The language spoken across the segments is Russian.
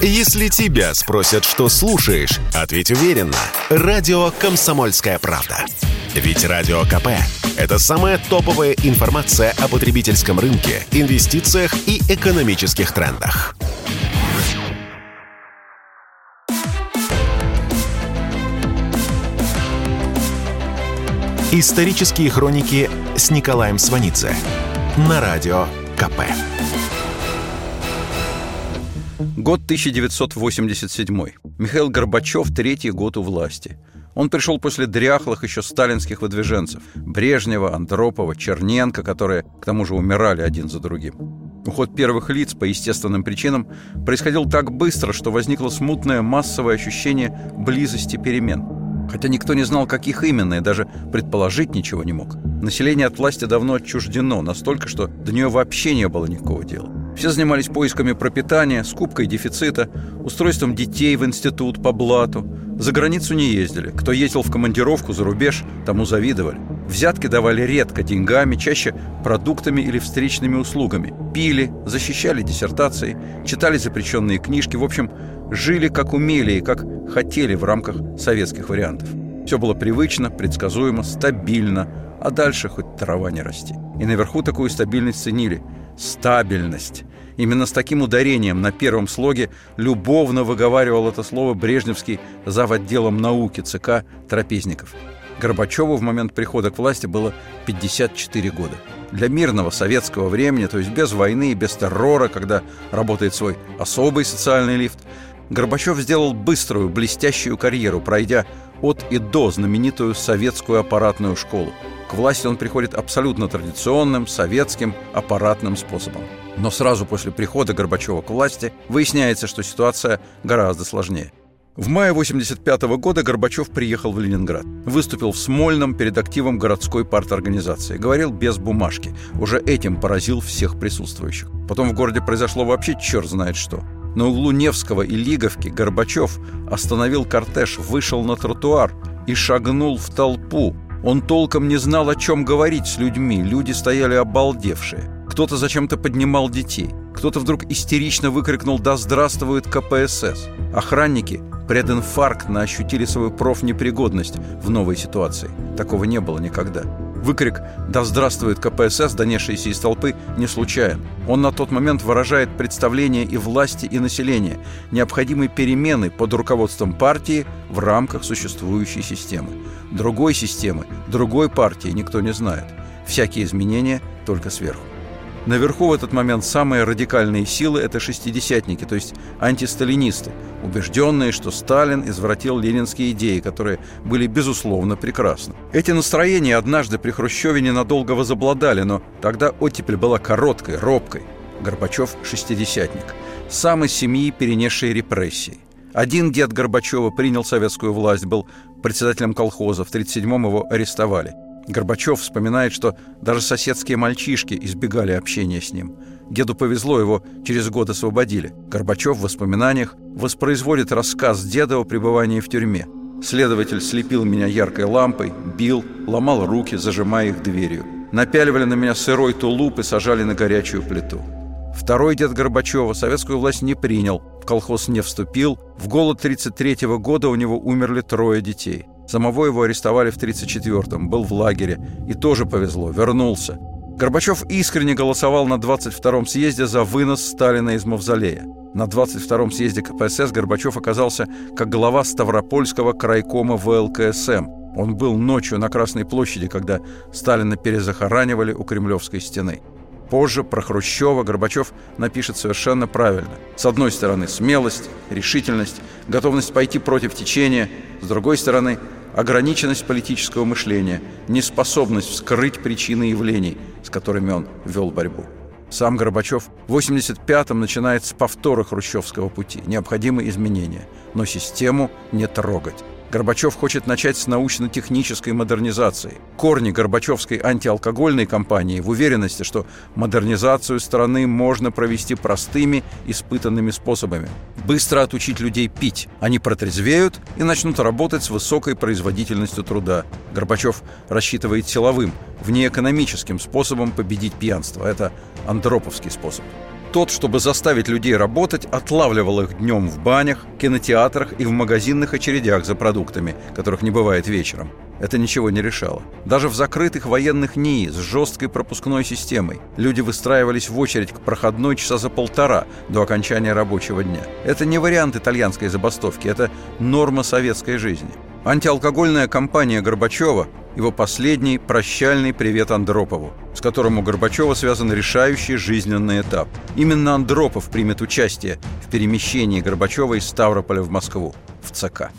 Если тебя спросят, что слушаешь, ответь уверенно. Радио «Комсомольская правда». Ведь Радио КП – это самая топовая информация о потребительском рынке, инвестициях и экономических трендах. Исторические хроники с Николаем Сванидзе на Радио КП. Год 1987. Михаил Горбачев третий год у власти. Он пришел после дряхлых еще сталинских выдвиженцев – Брежнева, Андропова, Черненко, которые, к тому же, умирали один за другим. Уход первых лиц по естественным причинам происходил так быстро, что возникло смутное массовое ощущение близости перемен. Хотя никто не знал, каких именно, и даже предположить ничего не мог. Население от власти давно отчуждено, настолько, что до нее вообще не было никакого дела. Все занимались поисками пропитания, скупкой дефицита, устройством детей в институт по блату. За границу не ездили. Кто ездил в командировку за рубеж, тому завидовали. Взятки давали редко деньгами, чаще продуктами или встречными услугами. Пили, защищали диссертации, читали запрещенные книжки. В общем, жили как умели и как хотели в рамках советских вариантов. Все было привычно, предсказуемо, стабильно, а дальше хоть трава не расти. И наверху такую стабильность ценили – стабильность. Именно с таким ударением на первом слоге любовно выговаривал это слово брежневский зав. отделом науки ЦК Трапезников. Горбачеву в момент прихода к власти было 54 года. Для мирного советского времени, то есть без войны и без террора, когда работает свой особый социальный лифт, Горбачев сделал быструю, блестящую карьеру, пройдя от и до знаменитую советскую аппаратную школу. К власти он приходит абсолютно традиционным, советским, аппаратным способом. Но сразу после прихода Горбачева к власти выясняется, что ситуация гораздо сложнее. В мае 1985 года Горбачев приехал в Ленинград. Выступил в Смольном перед активом городской парторганизации. Говорил без бумажки. Уже этим поразил всех присутствующих. Потом в городе произошло вообще черт знает что. На углу Невского и Лиговки Горбачев остановил кортеж, вышел на тротуар и шагнул в толпу, он толком не знал, о чем говорить с людьми. Люди стояли обалдевшие. Кто-то зачем-то поднимал детей. Кто-то вдруг истерично выкрикнул «Да здравствует КПСС!». Охранники прединфарктно ощутили свою профнепригодность в новой ситуации. Такого не было никогда. Выкрик «Да здравствует КПСС», донесшийся из толпы, не случайен. Он на тот момент выражает представление и власти, и населения, необходимые перемены под руководством партии в рамках существующей системы. Другой системы, другой партии никто не знает. Всякие изменения только сверху. Наверху в этот момент самые радикальные силы – это шестидесятники, то есть антисталинисты, убежденные, что Сталин извратил ленинские идеи, которые были, безусловно, прекрасны. Эти настроения однажды при Хрущеве ненадолго возобладали, но тогда оттепель была короткой, робкой. Горбачев – шестидесятник, сам из семьи, перенесший репрессии. Один дед Горбачева принял советскую власть, был председателем колхоза, в 1937-м его арестовали – Горбачев вспоминает, что даже соседские мальчишки избегали общения с ним. Деду повезло, его через год освободили. Горбачев в воспоминаниях воспроизводит рассказ деда о пребывании в тюрьме. Следователь слепил меня яркой лампой, бил, ломал руки, зажимая их дверью. Напяливали на меня сырой тулуп и сажали на горячую плиту. Второй дед Горбачева советскую власть не принял, в колхоз не вступил. В голод 1933 года у него умерли трое детей – Самого его арестовали в 1934-м, был в лагере. И тоже повезло, вернулся. Горбачев искренне голосовал на 22-м съезде за вынос Сталина из Мавзолея. На 22-м съезде КПСС Горбачев оказался как глава Ставропольского крайкома ВЛКСМ. Он был ночью на Красной площади, когда Сталина перезахоранивали у Кремлевской стены. Позже про Хрущева Горбачев напишет совершенно правильно. С одной стороны смелость, решительность, готовность пойти против течения, с другой стороны ограниченность политического мышления, неспособность вскрыть причины явлений, с которыми он вел борьбу. Сам Горбачев в 85-м начинает с повтора хрущевского пути. Необходимы изменения, но систему не трогать. Горбачев хочет начать с научно-технической модернизации. Корни Горбачевской антиалкогольной кампании в уверенности, что модернизацию страны можно провести простыми, испытанными способами. Быстро отучить людей пить. Они протрезвеют и начнут работать с высокой производительностью труда. Горбачев рассчитывает силовым, внеэкономическим способом победить пьянство. Это андроповский способ. Тот, чтобы заставить людей работать, отлавливал их днем в банях, кинотеатрах и в магазинных очередях за продуктами, которых не бывает вечером. Это ничего не решало. Даже в закрытых военных НИИ с жесткой пропускной системой люди выстраивались в очередь к проходной часа за полтора до окончания рабочего дня. Это не вариант итальянской забастовки, это норма советской жизни. Антиалкогольная кампания Горбачева – его последний прощальный привет Андропову, с которым у Горбачева связан решающий жизненный этап. Именно Андропов примет участие в перемещении Горбачева из Ставрополя в Москву, в ЦК.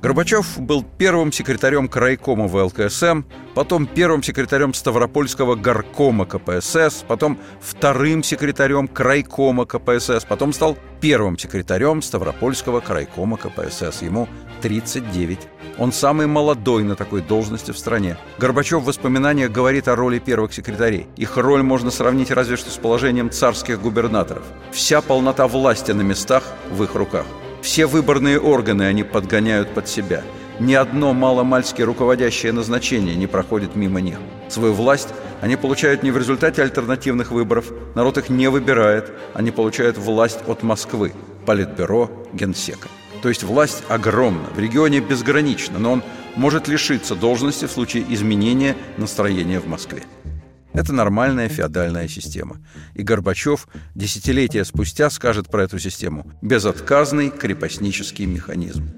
Горбачев был первым секретарем крайкома ВЛКСМ, потом первым секретарем Ставропольского горкома КПСС, потом вторым секретарем крайкома КПСС, потом стал первым секретарем Ставропольского крайкома КПСС. Ему 39. Он самый молодой на такой должности в стране. Горбачев в воспоминаниях говорит о роли первых секретарей. Их роль можно сравнить разве что с положением царских губернаторов. Вся полнота власти на местах в их руках. Все выборные органы они подгоняют под себя. Ни одно маломальски руководящее назначение не проходит мимо них. Свою власть они получают не в результате альтернативных выборов, народ их не выбирает, они получают власть от Москвы, Политбюро, Генсека. То есть власть огромна, в регионе безгранична, но он может лишиться должности в случае изменения настроения в Москве. Это нормальная феодальная система. И Горбачев десятилетия спустя скажет про эту систему «безотказный крепостнический механизм».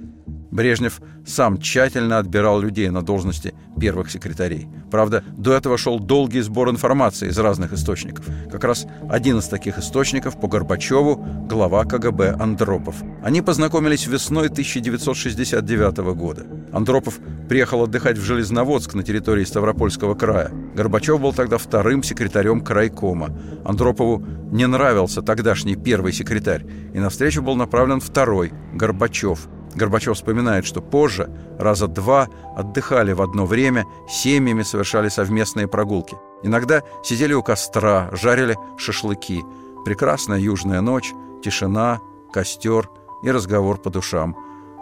Брежнев сам тщательно отбирал людей на должности первых секретарей. Правда, до этого шел долгий сбор информации из разных источников. Как раз один из таких источников по Горбачеву – глава КГБ Андропов. Они познакомились весной 1969 года. Андропов приехал отдыхать в Железноводск на территории Ставропольского края. Горбачев был тогда вторым секретарем крайкома. Андропову не нравился тогдашний первый секретарь, и на встречу был направлен второй – Горбачев – Горбачев вспоминает, что позже, раза два, отдыхали в одно время, семьями совершали совместные прогулки. Иногда сидели у костра, жарили шашлыки. Прекрасная южная ночь, тишина, костер и разговор по душам.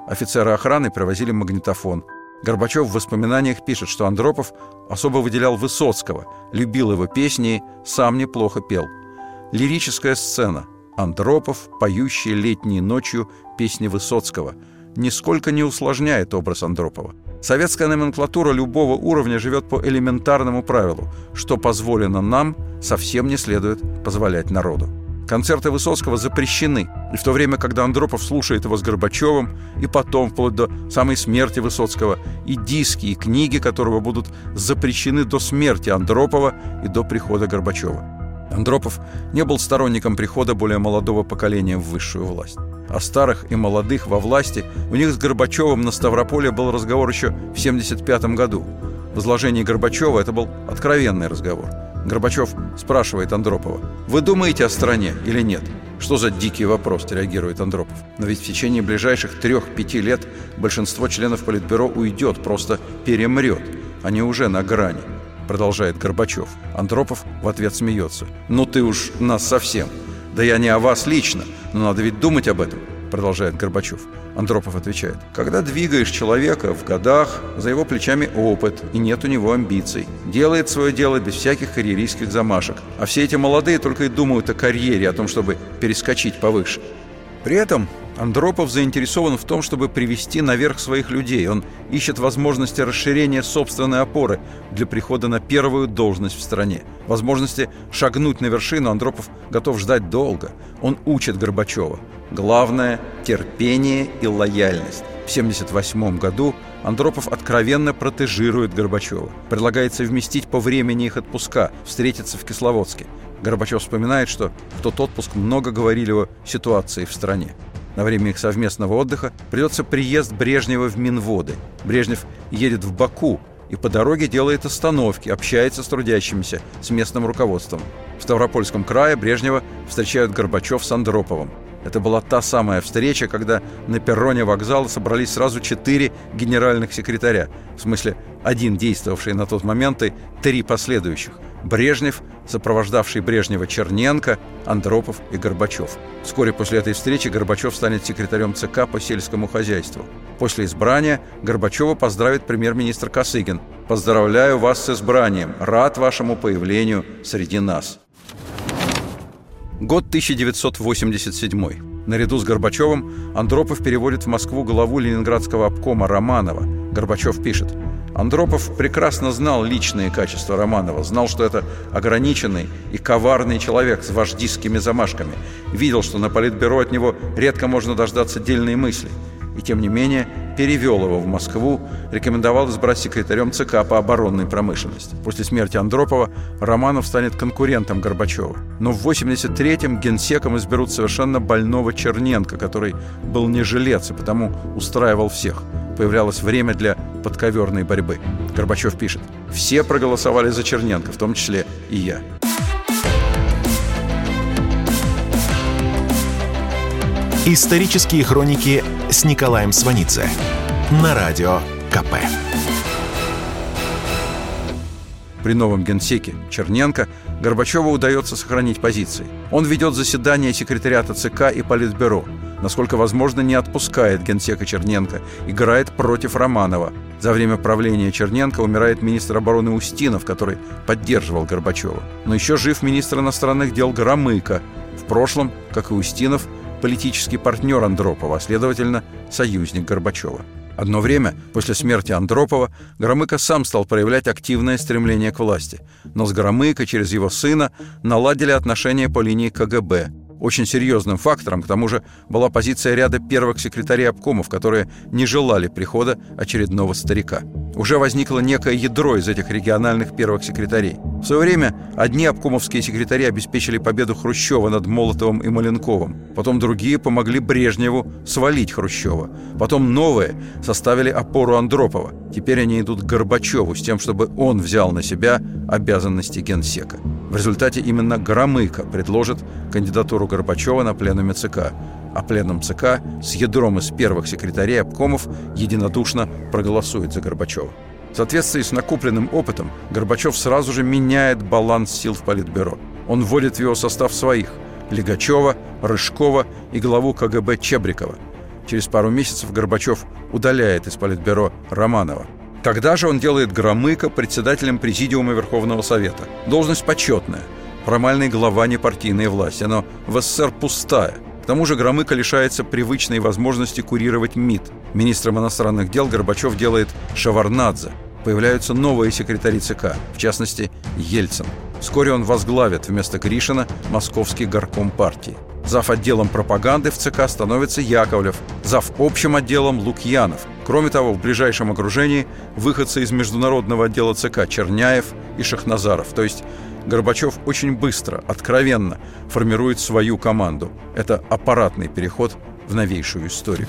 Офицеры охраны провозили магнитофон. Горбачев в воспоминаниях пишет, что Андропов особо выделял Высоцкого, любил его песни, сам неплохо пел. Лирическая сцена. Андропов, поющий летней ночью песни Высоцкого – нисколько не усложняет образ Андропова. Советская номенклатура любого уровня живет по элементарному правилу «что позволено нам, совсем не следует позволять народу». Концерты Высоцкого запрещены, и в то время, когда Андропов слушает его с Горбачевым, и потом, вплоть до самой смерти Высоцкого, и диски, и книги которого будут запрещены до смерти Андропова и до прихода Горбачева. Андропов не был сторонником прихода более молодого поколения в высшую власть о старых и молодых во власти, у них с Горбачевым на Ставрополе был разговор еще в 1975 году. В изложении Горбачева это был откровенный разговор. Горбачев спрашивает Андропова, «Вы думаете о стране или нет?» «Что за дикий вопрос?» – реагирует Андропов. «Но ведь в течение ближайших трех-пяти лет большинство членов Политбюро уйдет, просто перемрет. Они уже на грани», – продолжает Горбачев. Андропов в ответ смеется. «Ну ты уж нас совсем!» «Да я не о вас лично, но надо ведь думать об этом», продолжает Горбачев. Андропов отвечает. «Когда двигаешь человека в годах, за его плечами опыт, и нет у него амбиций. Делает свое дело без всяких карьеристских замашек. А все эти молодые только и думают о карьере, о том, чтобы перескочить повыше. При этом Андропов заинтересован в том, чтобы привести наверх своих людей. Он ищет возможности расширения собственной опоры для прихода на первую должность в стране. Возможности шагнуть на вершину Андропов готов ждать долго. Он учит Горбачева. Главное – терпение и лояльность. В 1978 году Андропов откровенно протежирует Горбачева. Предлагает совместить по времени их отпуска, встретиться в Кисловодске. Горбачев вспоминает, что в тот отпуск много говорили о ситуации в стране. На время их совместного отдыха придется приезд Брежнева в Минводы. Брежнев едет в Баку и по дороге делает остановки, общается с трудящимися, с местным руководством. В Ставропольском крае Брежнева встречают Горбачев с Андроповым. Это была та самая встреча, когда на перроне вокзала собрались сразу четыре генеральных секретаря. В смысле, один действовавший на тот момент и три последующих. Брежнев, сопровождавший Брежнева Черненко, Андропов и Горбачев. Вскоре после этой встречи Горбачев станет секретарем ЦК по сельскому хозяйству. После избрания Горбачева поздравит премьер-министр Косыгин. «Поздравляю вас с избранием. Рад вашему появлению среди нас». Год 1987. Наряду с Горбачевым Андропов переводит в Москву главу ленинградского обкома Романова. Горбачев пишет – Андропов прекрасно знал личные качества Романова, знал, что это ограниченный и коварный человек с вождистскими замашками, видел, что на политбюро от него редко можно дождаться дельные мысли – и, тем не менее, перевел его в Москву, рекомендовал избрать секретарем ЦК по оборонной промышленности. После смерти Андропова Романов станет конкурентом Горбачева. Но в 83-м генсеком изберут совершенно больного Черненко, который был не жилец и потому устраивал всех. Появлялось время для подковерной борьбы. Горбачев пишет, «Все проголосовали за Черненко, в том числе и я». Исторические хроники с Николаем Сванидзе на радио КП. При новом генсеке Черненко Горбачеву удается сохранить позиции. Он ведет заседание секретариата ЦК и Политбюро. Насколько возможно, не отпускает генсека Черненко, играет против Романова. За время правления Черненко умирает министр обороны Устинов, который поддерживал Горбачева. Но еще жив министр иностранных дел Громыко. В прошлом, как и Устинов, политический партнер Андропова, а следовательно, союзник Горбачева. Одно время, после смерти Андропова, Громыко сам стал проявлять активное стремление к власти. Но с Громыко через его сына наладили отношения по линии КГБ – очень серьезным фактором, к тому же, была позиция ряда первых секретарей обкомов, которые не желали прихода очередного старика. Уже возникло некое ядро из этих региональных первых секретарей. В свое время одни обкомовские секретари обеспечили победу Хрущева над Молотовым и Маленковым. Потом другие помогли Брежневу свалить Хрущева. Потом новые составили опору Андропова. Теперь они идут к Горбачеву с тем, чтобы он взял на себя обязанности генсека. В результате именно Громыко предложит кандидатуру Горбачева на пленуме ЦК, а пленум ЦК с ядром из первых секретарей обкомов единодушно проголосует за Горбачева. В соответствии с накопленным опытом Горбачев сразу же меняет баланс сил в Политбюро. Он вводит в его состав своих – Легачева, Рыжкова и главу КГБ Чебрикова. Через пару месяцев Горбачев удаляет из Политбюро Романова – Тогда же он делает Громыко председателем Президиума Верховного Совета. Должность почетная. Формальный глава непартийной власти, но в СССР пустая. К тому же Громыко лишается привычной возможности курировать МИД. Министром иностранных дел Горбачев делает Шаварнадзе. Появляются новые секретари ЦК, в частности, Ельцин. Вскоре он возглавит вместо Гришина московский горком партии. Зав. отделом пропаганды в ЦК становится Яковлев, зав. общим отделом Лукьянов. Кроме того, в ближайшем окружении выходцы из международного отдела ЦК Черняев и Шахназаров. То есть Горбачев очень быстро, откровенно формирует свою команду. Это аппаратный переход в новейшую историю.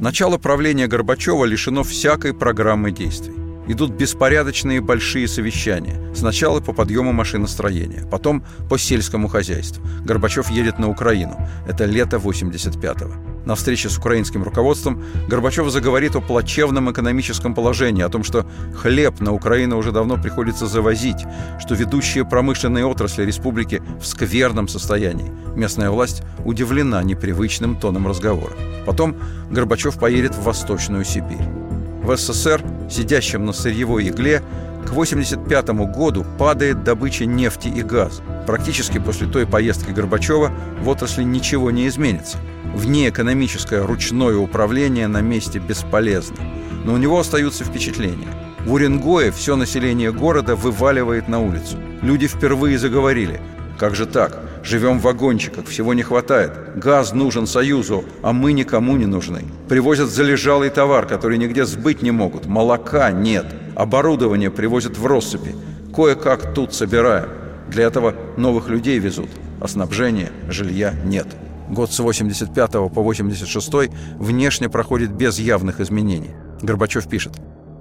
Начало правления Горбачева лишено всякой программы действий идут беспорядочные большие совещания. Сначала по подъему машиностроения, потом по сельскому хозяйству. Горбачев едет на Украину. Это лето 85-го. На встрече с украинским руководством Горбачев заговорит о плачевном экономическом положении, о том, что хлеб на Украину уже давно приходится завозить, что ведущие промышленные отрасли республики в скверном состоянии. Местная власть удивлена непривычным тоном разговора. Потом Горбачев поедет в Восточную Сибирь. В СССР, сидящем на сырьевой игле, к 1985 году падает добыча нефти и газа. Практически после той поездки Горбачева в отрасли ничего не изменится. Внеэкономическое ручное управление на месте бесполезно. Но у него остаются впечатления. В Уренгое все население города вываливает на улицу. Люди впервые заговорили. Как же так? Живем в вагончиках, всего не хватает. Газ нужен Союзу, а мы никому не нужны. Привозят залежалый товар, который нигде сбыть не могут. Молока нет. Оборудование привозят в россыпи. Кое-как тут собираем. Для этого новых людей везут, а снабжения, жилья нет. Год с 85 по 86 внешне проходит без явных изменений. Горбачев пишет.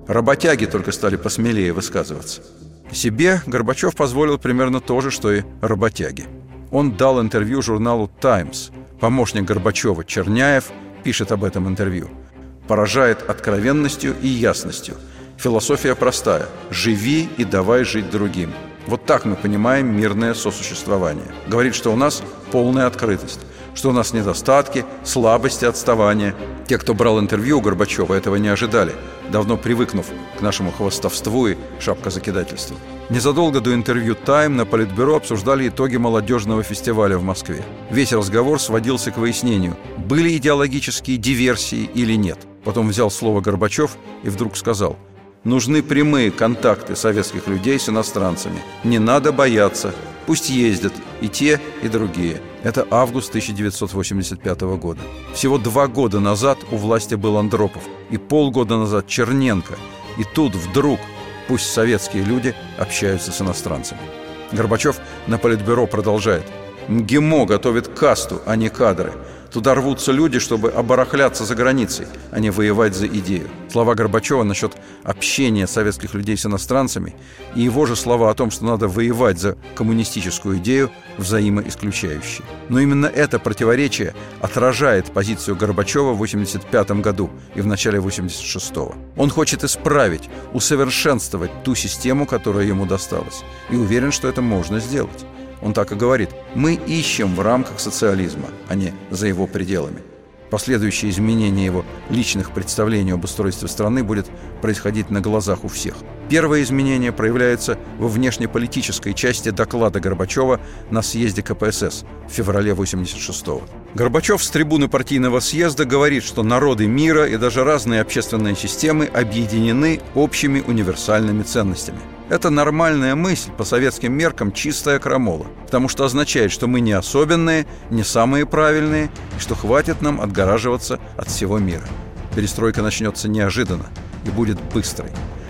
Работяги только стали посмелее высказываться. Себе Горбачев позволил примерно то же, что и работяги. Он дал интервью журналу «Таймс». Помощник Горбачева Черняев пишет об этом интервью. Поражает откровенностью и ясностью. Философия простая – живи и давай жить другим. Вот так мы понимаем мирное сосуществование. Говорит, что у нас полная открытость, что у нас недостатки, слабости, отставания. Те, кто брал интервью у Горбачева, этого не ожидали, давно привыкнув к нашему хвостовству и шапкозакидательству. Незадолго до интервью «Тайм» на Политбюро обсуждали итоги молодежного фестиваля в Москве. Весь разговор сводился к выяснению, были идеологические диверсии или нет. Потом взял слово Горбачев и вдруг сказал «Нужны прямые контакты советских людей с иностранцами. Не надо бояться. Пусть ездят и те, и другие». Это август 1985 года. Всего два года назад у власти был Андропов, и полгода назад Черненко. И тут вдруг Пусть советские люди общаются с иностранцами. Горбачев на Политбюро продолжает. МГИМО готовит касту, а не кадры. Туда рвутся люди, чтобы оборахляться за границей, а не воевать за идею. Слова Горбачева насчет общения советских людей с иностранцами и его же слова о том, что надо воевать за коммунистическую идею, взаимоисключающие. Но именно это противоречие отражает позицию Горбачева в 1985 году и в начале 1986 Он хочет исправить, усовершенствовать ту систему, которая ему досталась, и уверен, что это можно сделать. Он так и говорит. Мы ищем в рамках социализма, а не за его пределами. Последующее изменение его личных представлений об устройстве страны будет происходить на глазах у всех. Первое изменение проявляется во внешнеполитической части доклада Горбачева на съезде КПСС в феврале 86-го. Горбачев с трибуны партийного съезда говорит, что народы мира и даже разные общественные системы объединены общими универсальными ценностями – это нормальная мысль, по советским меркам чистая крамола, потому что означает, что мы не особенные, не самые правильные, и что хватит нам отгораживаться от всего мира. Перестройка начнется неожиданно и будет быстрой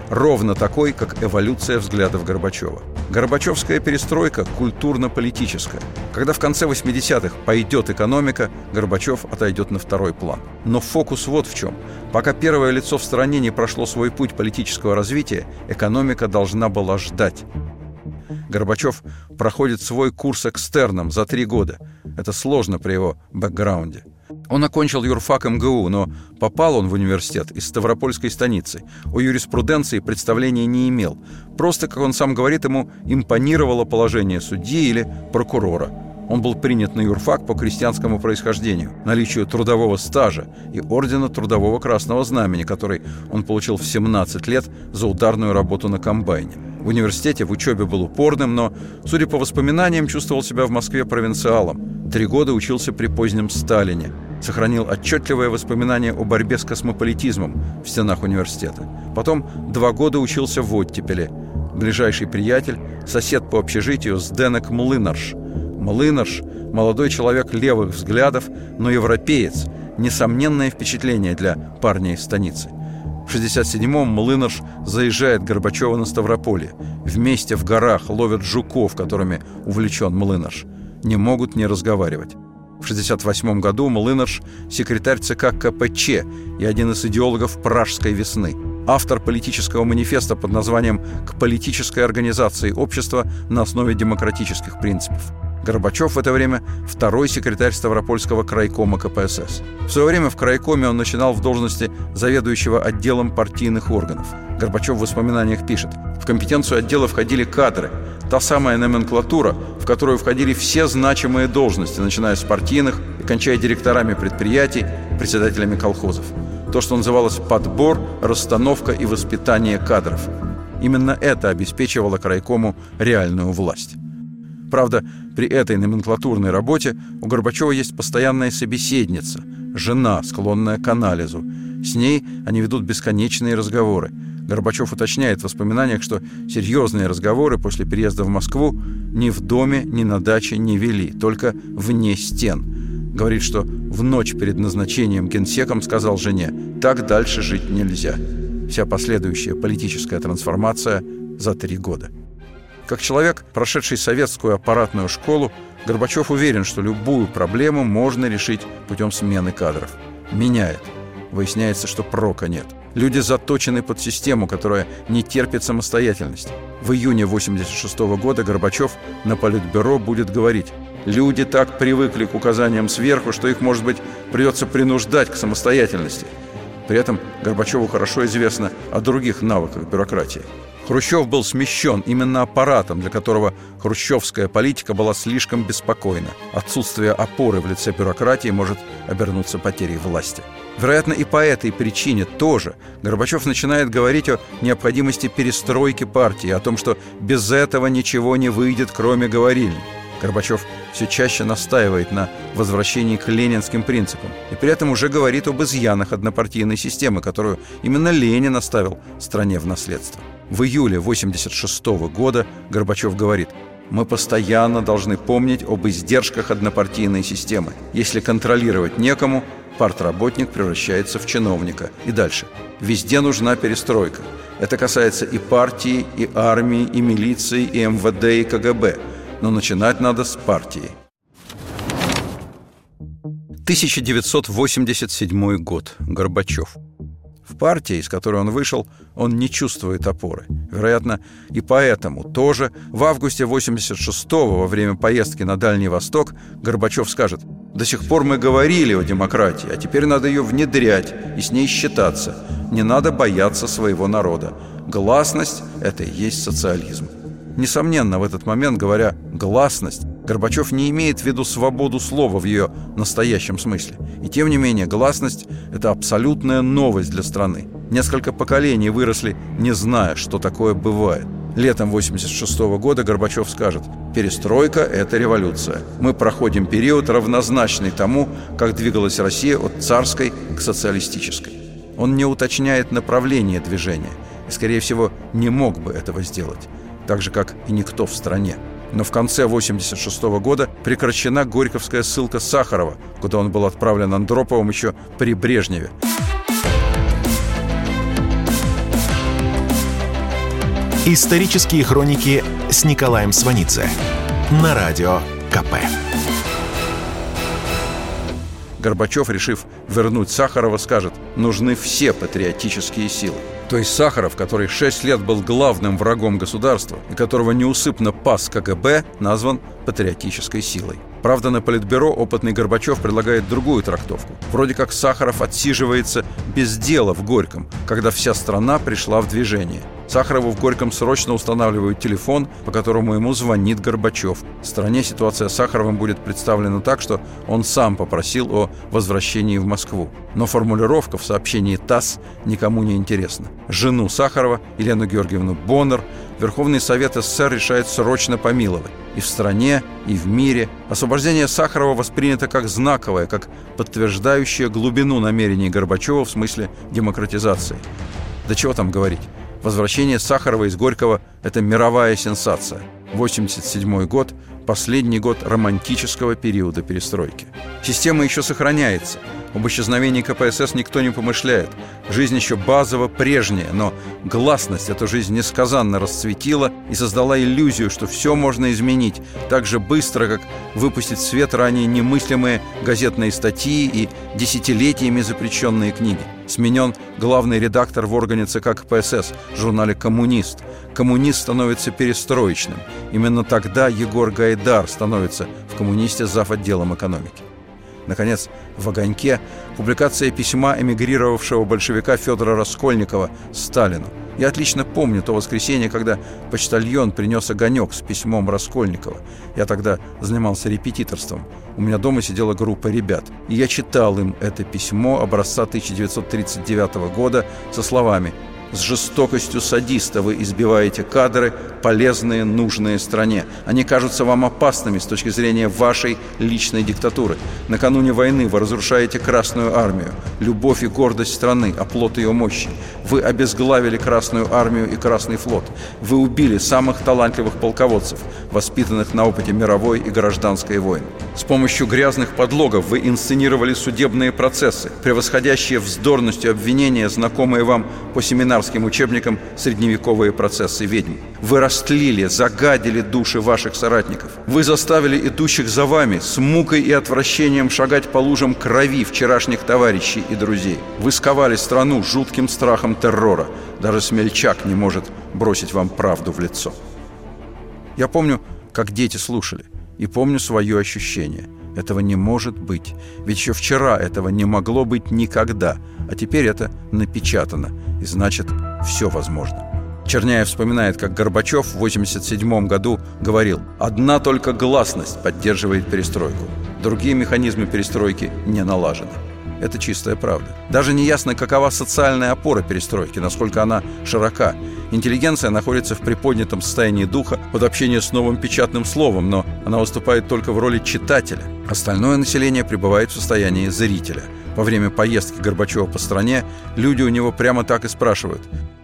ровно такой, как эволюция взглядов Горбачева. Горбачевская перестройка культурно-политическая. Когда в конце 80-х пойдет экономика, Горбачев отойдет на второй план. Но фокус вот в чем. Пока первое лицо в стране не прошло свой путь политического развития, экономика должна была ждать. Горбачев проходит свой курс экстерном за три года. Это сложно при его бэкграунде. Он окончил юрфак МГУ, но попал он в университет из Ставропольской станицы. О юриспруденции представления не имел. Просто, как он сам говорит, ему импонировало положение судьи или прокурора. Он был принят на юрфак по крестьянскому происхождению, наличию трудового стажа и ордена Трудового Красного Знамени, который он получил в 17 лет за ударную работу на комбайне. В университете в учебе был упорным, но, судя по воспоминаниям, чувствовал себя в Москве провинциалом. Три года учился при позднем Сталине – сохранил отчетливое воспоминание о борьбе с космополитизмом в стенах университета. Потом два года учился в Оттепеле. Ближайший приятель, сосед по общежитию Сденек Млынарш. Млынарш – молодой человек левых взглядов, но европеец. Несомненное впечатление для парня из станицы. В 67-м Млынарш заезжает Горбачева на Ставрополье. Вместе в горах ловят жуков, которыми увлечен Млынарш. Не могут не разговаривать. В 1968 году Млынарш – секретарь ЦК КПЧ и один из идеологов «Пражской весны». Автор политического манифеста под названием «К политической организации общества на основе демократических принципов». Горбачев в это время второй секретарь Ставропольского крайкома КПСС. В свое время в крайкоме он начинал в должности заведующего отделом партийных органов. Горбачев в воспоминаниях пишет «В компетенцию отдела входили кадры, та самая номенклатура, в которую входили все значимые должности, начиная с партийных и кончая директорами предприятий, председателями колхозов. То, что называлось подбор, расстановка и воспитание кадров. Именно это обеспечивало крайкому реальную власть. Правда, при этой номенклатурной работе у Горбачева есть постоянная собеседница, жена, склонная к анализу. С ней они ведут бесконечные разговоры – Горбачев уточняет в воспоминаниях, что серьезные разговоры после переезда в Москву ни в доме, ни на даче не вели, только вне стен. Говорит, что в ночь перед назначением генсеком сказал жене «так дальше жить нельзя». Вся последующая политическая трансформация за три года. Как человек, прошедший советскую аппаратную школу, Горбачев уверен, что любую проблему можно решить путем смены кадров. Меняет. Выясняется, что прока нет. Люди заточены под систему, которая не терпит самостоятельности. В июне 1986 года Горбачев на Политбюро будет говорить «Люди так привыкли к указаниям сверху, что их, может быть, придется принуждать к самостоятельности». При этом Горбачеву хорошо известно о других навыках бюрократии. Хрущев был смещен именно аппаратом, для которого хрущевская политика была слишком беспокойна. Отсутствие опоры в лице бюрократии может обернуться потерей власти. Вероятно, и по этой причине тоже Горбачев начинает говорить о необходимости перестройки партии, о том, что без этого ничего не выйдет, кроме говорильни. Горбачев все чаще настаивает на возвращении к ленинским принципам и при этом уже говорит об изъянах однопартийной системы, которую именно Ленин оставил стране в наследство. В июле 1986 года Горбачев говорит мы постоянно должны помнить об издержках однопартийной системы. Если контролировать некому, партработник превращается в чиновника. И дальше. Везде нужна перестройка. Это касается и партии, и армии, и милиции, и МВД, и КГБ – но начинать надо с партии. 1987 год. Горбачев. В партии, из которой он вышел, он не чувствует опоры. Вероятно, и поэтому тоже в августе 86-го, во время поездки на Дальний Восток, Горбачев скажет «До сих пор мы говорили о демократии, а теперь надо ее внедрять и с ней считаться. Не надо бояться своего народа. Гласность – это и есть социализм». Несомненно, в этот момент, говоря «гласность», Горбачев не имеет в виду свободу слова в ее настоящем смысле. И тем не менее, гласность – это абсолютная новость для страны. Несколько поколений выросли, не зная, что такое бывает. Летом 86 -го года Горбачев скажет «Перестройка – это революция. Мы проходим период, равнозначный тому, как двигалась Россия от царской к социалистической». Он не уточняет направление движения и, скорее всего, не мог бы этого сделать так же, как и никто в стране. Но в конце 1986 года прекращена Горьковская ссылка Сахарова, куда он был отправлен Андроповым еще при Брежневе. Исторические хроники с Николаем Сванидзе на радио КП. Горбачев, решив вернуть Сахарова, скажет, нужны все патриотические силы. То есть Сахаров, который шесть лет был главным врагом государства и которого неусыпно пас КГБ, назван патриотической силой. Правда, на Политбюро опытный Горбачев предлагает другую трактовку. Вроде как Сахаров отсиживается без дела в Горьком, когда вся страна пришла в движение – Сахарову в Горьком срочно устанавливают телефон, по которому ему звонит Горбачев. В стране ситуация с Сахаровым будет представлена так, что он сам попросил о возвращении в Москву. Но формулировка в сообщении ТАСС никому не интересна. Жену Сахарова, Елену Георгиевну Боннер, Верховный Совет СССР решает срочно помиловать. И в стране, и в мире освобождение Сахарова воспринято как знаковое, как подтверждающее глубину намерений Горбачева в смысле демократизации. Да чего там говорить? Возвращение Сахарова из Горького – это мировая сенсация. 87 год – последний год романтического периода перестройки. Система еще сохраняется. Об исчезновении КПСС никто не помышляет. Жизнь еще базово прежняя, но гласность эту жизнь несказанно расцветила и создала иллюзию, что все можно изменить так же быстро, как выпустить в свет ранее немыслимые газетные статьи и десятилетиями запрещенные книги. Сменен главный редактор в органе ЦК КПСС, журнале «Коммунист». Коммунист становится перестроечным. Именно тогда Егор Гайдар становится в «Коммунисте» зав. отделом экономики. Наконец, в «Огоньке» публикация письма эмигрировавшего большевика Федора Раскольникова Сталину. Я отлично помню то воскресенье, когда почтальон принес огонек с письмом Раскольникова. Я тогда занимался репетиторством. У меня дома сидела группа ребят. И я читал им это письмо образца 1939 года со словами с жестокостью садиста вы избиваете кадры, полезные, нужные стране. Они кажутся вам опасными с точки зрения вашей личной диктатуры. Накануне войны вы разрушаете Красную Армию, любовь и гордость страны, оплот ее мощи. Вы обезглавили Красную Армию и Красный флот. Вы убили самых талантливых полководцев, воспитанных на опыте мировой и гражданской войн. С помощью грязных подлогов вы инсценировали судебные процессы, превосходящие вздорностью обвинения, знакомые вам по семинарам семинарским учебникам «Средневековые процессы ведьм». Вы растлили, загадили души ваших соратников. Вы заставили идущих за вами с мукой и отвращением шагать по лужам крови вчерашних товарищей и друзей. Вы сковали страну жутким страхом террора. Даже смельчак не может бросить вам правду в лицо. Я помню, как дети слушали, и помню свое ощущение. Этого не может быть. Ведь еще вчера этого не могло быть никогда. А теперь это напечатано. И значит, все возможно. Черняев вспоминает, как Горбачев в 1987 году говорил «Одна только гласность поддерживает перестройку. Другие механизмы перестройки не налажены». Это чистая правда. Даже не ясно, какова социальная опора перестройки, насколько она широка. Интеллигенция находится в приподнятом состоянии духа под общение с новым печатным словом, но она выступает только в роли читателя. Остальное население пребывает в состоянии зрителя. Во время поездки Горбачева по стране люди у него прямо так и спрашивают.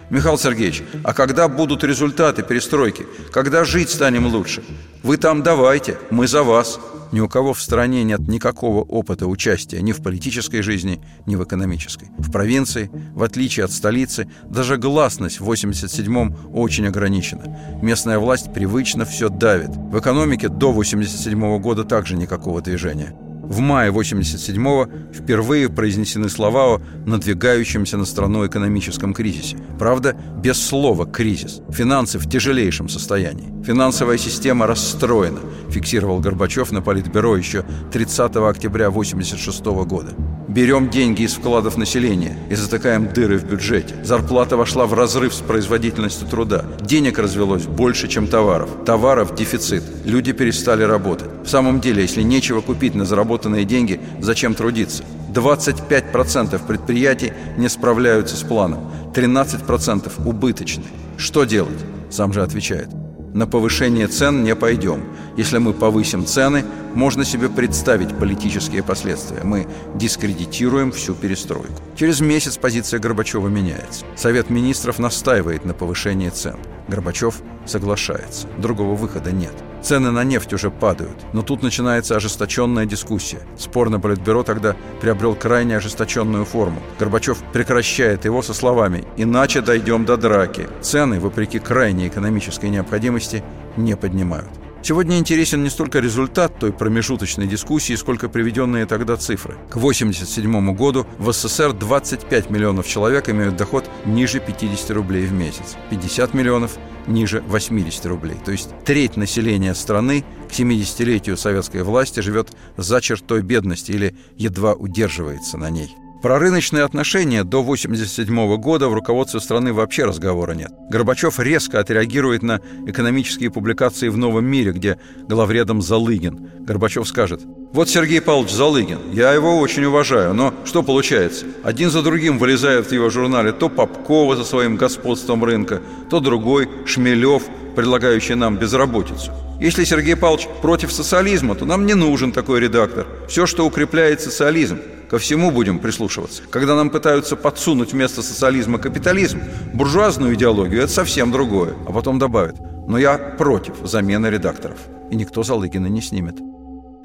Михаил Сергеевич, а когда будут результаты перестройки? Когда жить станем лучше? Вы там давайте, мы за вас. Ни у кого в стране нет никакого опыта участия ни в политической жизни, ни в экономической. В провинции, в отличие от столицы, даже гласность в 87-м очень ограничена. Местная власть привычно все давит. В экономике до 87 -го года также никакого движения. В мае 87-го впервые произнесены слова о надвигающемся на страну экономическом кризисе. Правда, без слова «кризис». Финансы в тяжелейшем состоянии. Финансовая система расстроена, фиксировал Горбачев на Политбюро еще 30 октября 86 года. Берем деньги из вкладов населения и затыкаем дыры в бюджете. Зарплата вошла в разрыв с производительностью труда. Денег развелось больше, чем товаров. Товаров дефицит. Люди перестали работать. В самом деле, если нечего купить на заработанные деньги, зачем трудиться? 25% предприятий не справляются с планом. 13% убыточны. Что делать? Сам же отвечает – на повышение цен не пойдем. Если мы повысим цены, можно себе представить политические последствия. Мы дискредитируем всю перестройку. Через месяц позиция Горбачева меняется. Совет министров настаивает на повышении цен. Горбачев соглашается. Другого выхода нет. Цены на нефть уже падают. Но тут начинается ожесточенная дискуссия. Спор на Политбюро тогда приобрел крайне ожесточенную форму. Горбачев прекращает его со словами «Иначе дойдем до драки». Цены, вопреки крайней экономической необходимости, не поднимают. Сегодня интересен не столько результат той промежуточной дискуссии, сколько приведенные тогда цифры. К 1987 году в СССР 25 миллионов человек имеют доход ниже 50 рублей в месяц, 50 миллионов ниже 80 рублей. То есть треть населения страны к 70-летию советской власти живет за чертой бедности или едва удерживается на ней. Про рыночные отношения до 1987 года в руководстве страны вообще разговора нет. Горбачев резко отреагирует на экономические публикации в «Новом мире», где главредом Залыгин. Горбачев скажет, «Вот Сергей Павлович Залыгин, я его очень уважаю, но что получается? Один за другим вылезает в его журнале то Попкова за своим господством рынка, то другой, Шмелев, предлагающий нам безработицу. Если Сергей Павлович против социализма, то нам не нужен такой редактор. Все, что укрепляет социализм, Ко всему будем прислушиваться. Когда нам пытаются подсунуть вместо социализма капитализм, буржуазную идеологию, это совсем другое. А потом добавят, но я против замены редакторов. И никто Залыгина не снимет.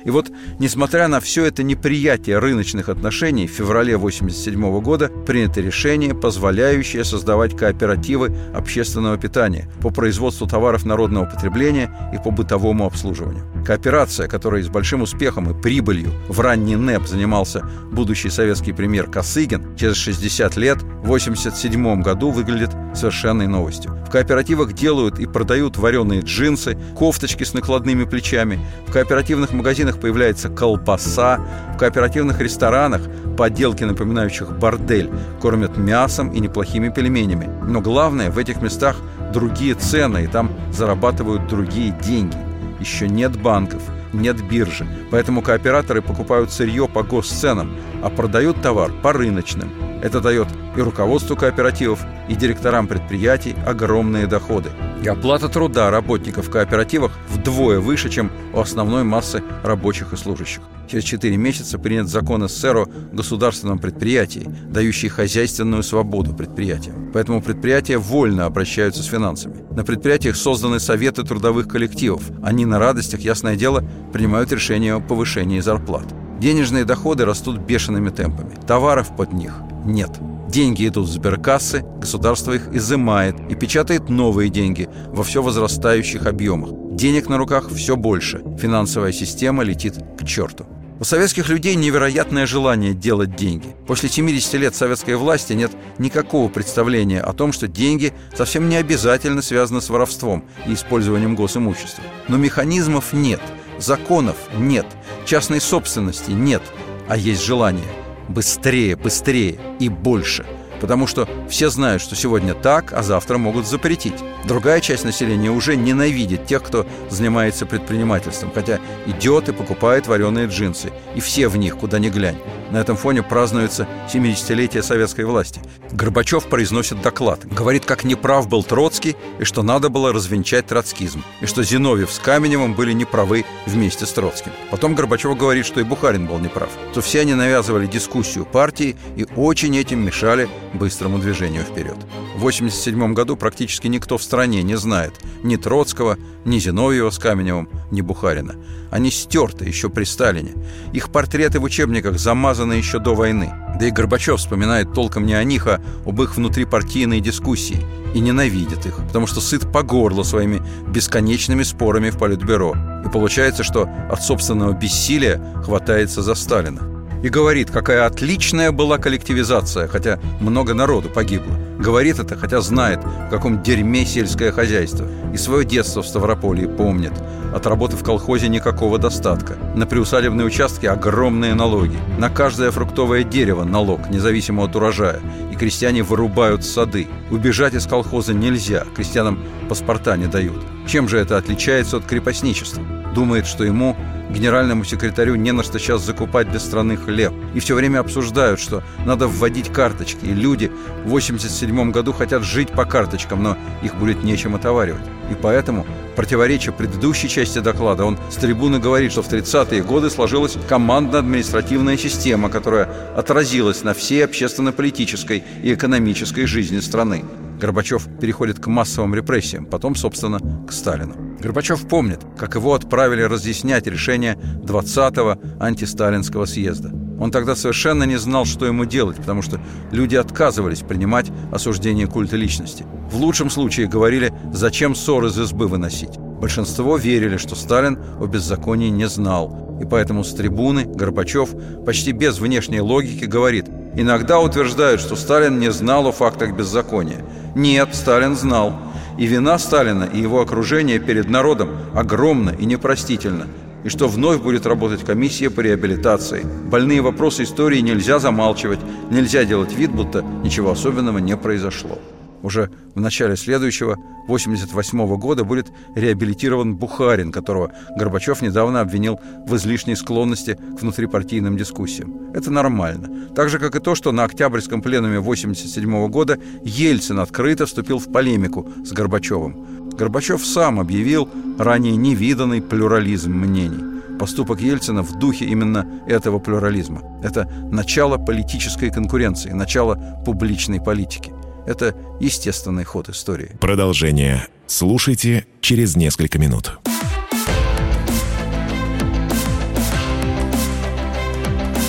И вот, несмотря на все это неприятие рыночных отношений, в феврале 1987 года принято решение, позволяющее создавать кооперативы общественного питания по производству товаров народного потребления и по бытовому обслуживанию. Кооперация, которой с большим успехом и прибылью в ранний НЭП занимался будущий советский премьер Косыгин, через 60 лет, в 1987 году выглядит совершенной новостью. В кооперативах делают и продают вареные джинсы, кофточки с накладными плечами. В кооперативных магазинах появляется колбаса. В кооперативных ресторанах поделки, напоминающих бордель, кормят мясом и неплохими пельменями. Но главное, в этих местах другие цены, и там зарабатывают другие деньги. Еще нет банков, нет биржи, поэтому кооператоры покупают сырье по госценам, а продают товар по рыночным. Это дает и руководству кооперативов, и директорам предприятий огромные доходы. И оплата труда работников в кооперативах вдвое выше, чем у основной массы рабочих и служащих. Через 4 месяца принят закон СССР о государственном предприятии, дающий хозяйственную свободу предприятиям. Поэтому предприятия вольно обращаются с финансами. На предприятиях созданы советы трудовых коллективов. Они на радостях, ясное дело, принимают решение о повышении зарплат. Денежные доходы растут бешеными темпами. Товаров под них нет. Деньги идут в сберкассы, государство их изымает и печатает новые деньги во все возрастающих объемах. Денег на руках все больше. Финансовая система летит к черту. У советских людей невероятное желание делать деньги. После 70 лет советской власти нет никакого представления о том, что деньги совсем не обязательно связаны с воровством и использованием госимущества. Но механизмов нет, законов нет, Частной собственности нет, а есть желание. Быстрее, быстрее и больше – Потому что все знают, что сегодня так, а завтра могут запретить. Другая часть населения уже ненавидит тех, кто занимается предпринимательством, хотя идет и покупает вареные джинсы. И все в них, куда ни глянь. На этом фоне празднуется 70-летие советской власти. Горбачев произносит доклад. Говорит, как неправ был Троцкий, и что надо было развенчать троцкизм. И что Зиновьев с Каменевым были неправы вместе с Троцким. Потом Горбачев говорит, что и Бухарин был неправ. Что все они навязывали дискуссию партии и очень этим мешали быстрому движению вперед. В 1987 году практически никто в стране не знает ни Троцкого, ни Зиновьева с Каменевым, ни Бухарина. Они стерты еще при Сталине. Их портреты в учебниках замазаны еще до войны. Да и Горбачев вспоминает толком не о них, а об их внутрипартийной дискуссии и ненавидит их, потому что сыт по горло своими бесконечными спорами в Политбюро. И получается, что от собственного бессилия хватается за Сталина и говорит, какая отличная была коллективизация, хотя много народу погибло. Говорит это, хотя знает, в каком дерьме сельское хозяйство. И свое детство в Ставрополье помнит. От работы в колхозе никакого достатка. На приусадебные участки огромные налоги. На каждое фруктовое дерево налог, независимо от урожая. И крестьяне вырубают сады. Убежать из колхоза нельзя, крестьянам паспорта не дают. Чем же это отличается от крепостничества? Думает, что ему генеральному секретарю не на что сейчас закупать для страны хлеб. И все время обсуждают, что надо вводить карточки. И люди в 87 году хотят жить по карточкам, но их будет нечем отоваривать. И поэтому, противоречия предыдущей части доклада, он с трибуны говорит, что в 30-е годы сложилась командно-административная система, которая отразилась на всей общественно-политической и экономической жизни страны. Горбачев переходит к массовым репрессиям, потом, собственно, к Сталину. Горбачев помнит, как его отправили разъяснять решение 20-го антисталинского съезда. Он тогда совершенно не знал, что ему делать, потому что люди отказывались принимать осуждение культа личности. В лучшем случае говорили, зачем ссор из избы выносить. Большинство верили, что Сталин о беззаконии не знал, и поэтому с трибуны Горбачев почти без внешней логики говорит «Иногда утверждают, что Сталин не знал о фактах беззакония. Нет, Сталин знал. И вина Сталина и его окружения перед народом огромна и непростительна. И что вновь будет работать комиссия по реабилитации. Больные вопросы истории нельзя замалчивать, нельзя делать вид, будто ничего особенного не произошло. Уже в начале следующего, 88 года, будет реабилитирован Бухарин, которого Горбачев недавно обвинил в излишней склонности к внутрипартийным дискуссиям. Это нормально. Так же, как и то, что на Октябрьском пленуме 87 года Ельцин открыто вступил в полемику с Горбачевым. Горбачев сам объявил ранее невиданный плюрализм мнений. Поступок Ельцина в духе именно этого плюрализма. Это начало политической конкуренции, начало публичной политики. Это естественный ход истории. Продолжение слушайте через несколько минут.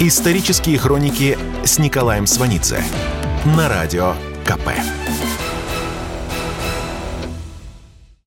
Исторические хроники с Николаем Сванидзе на радио КП.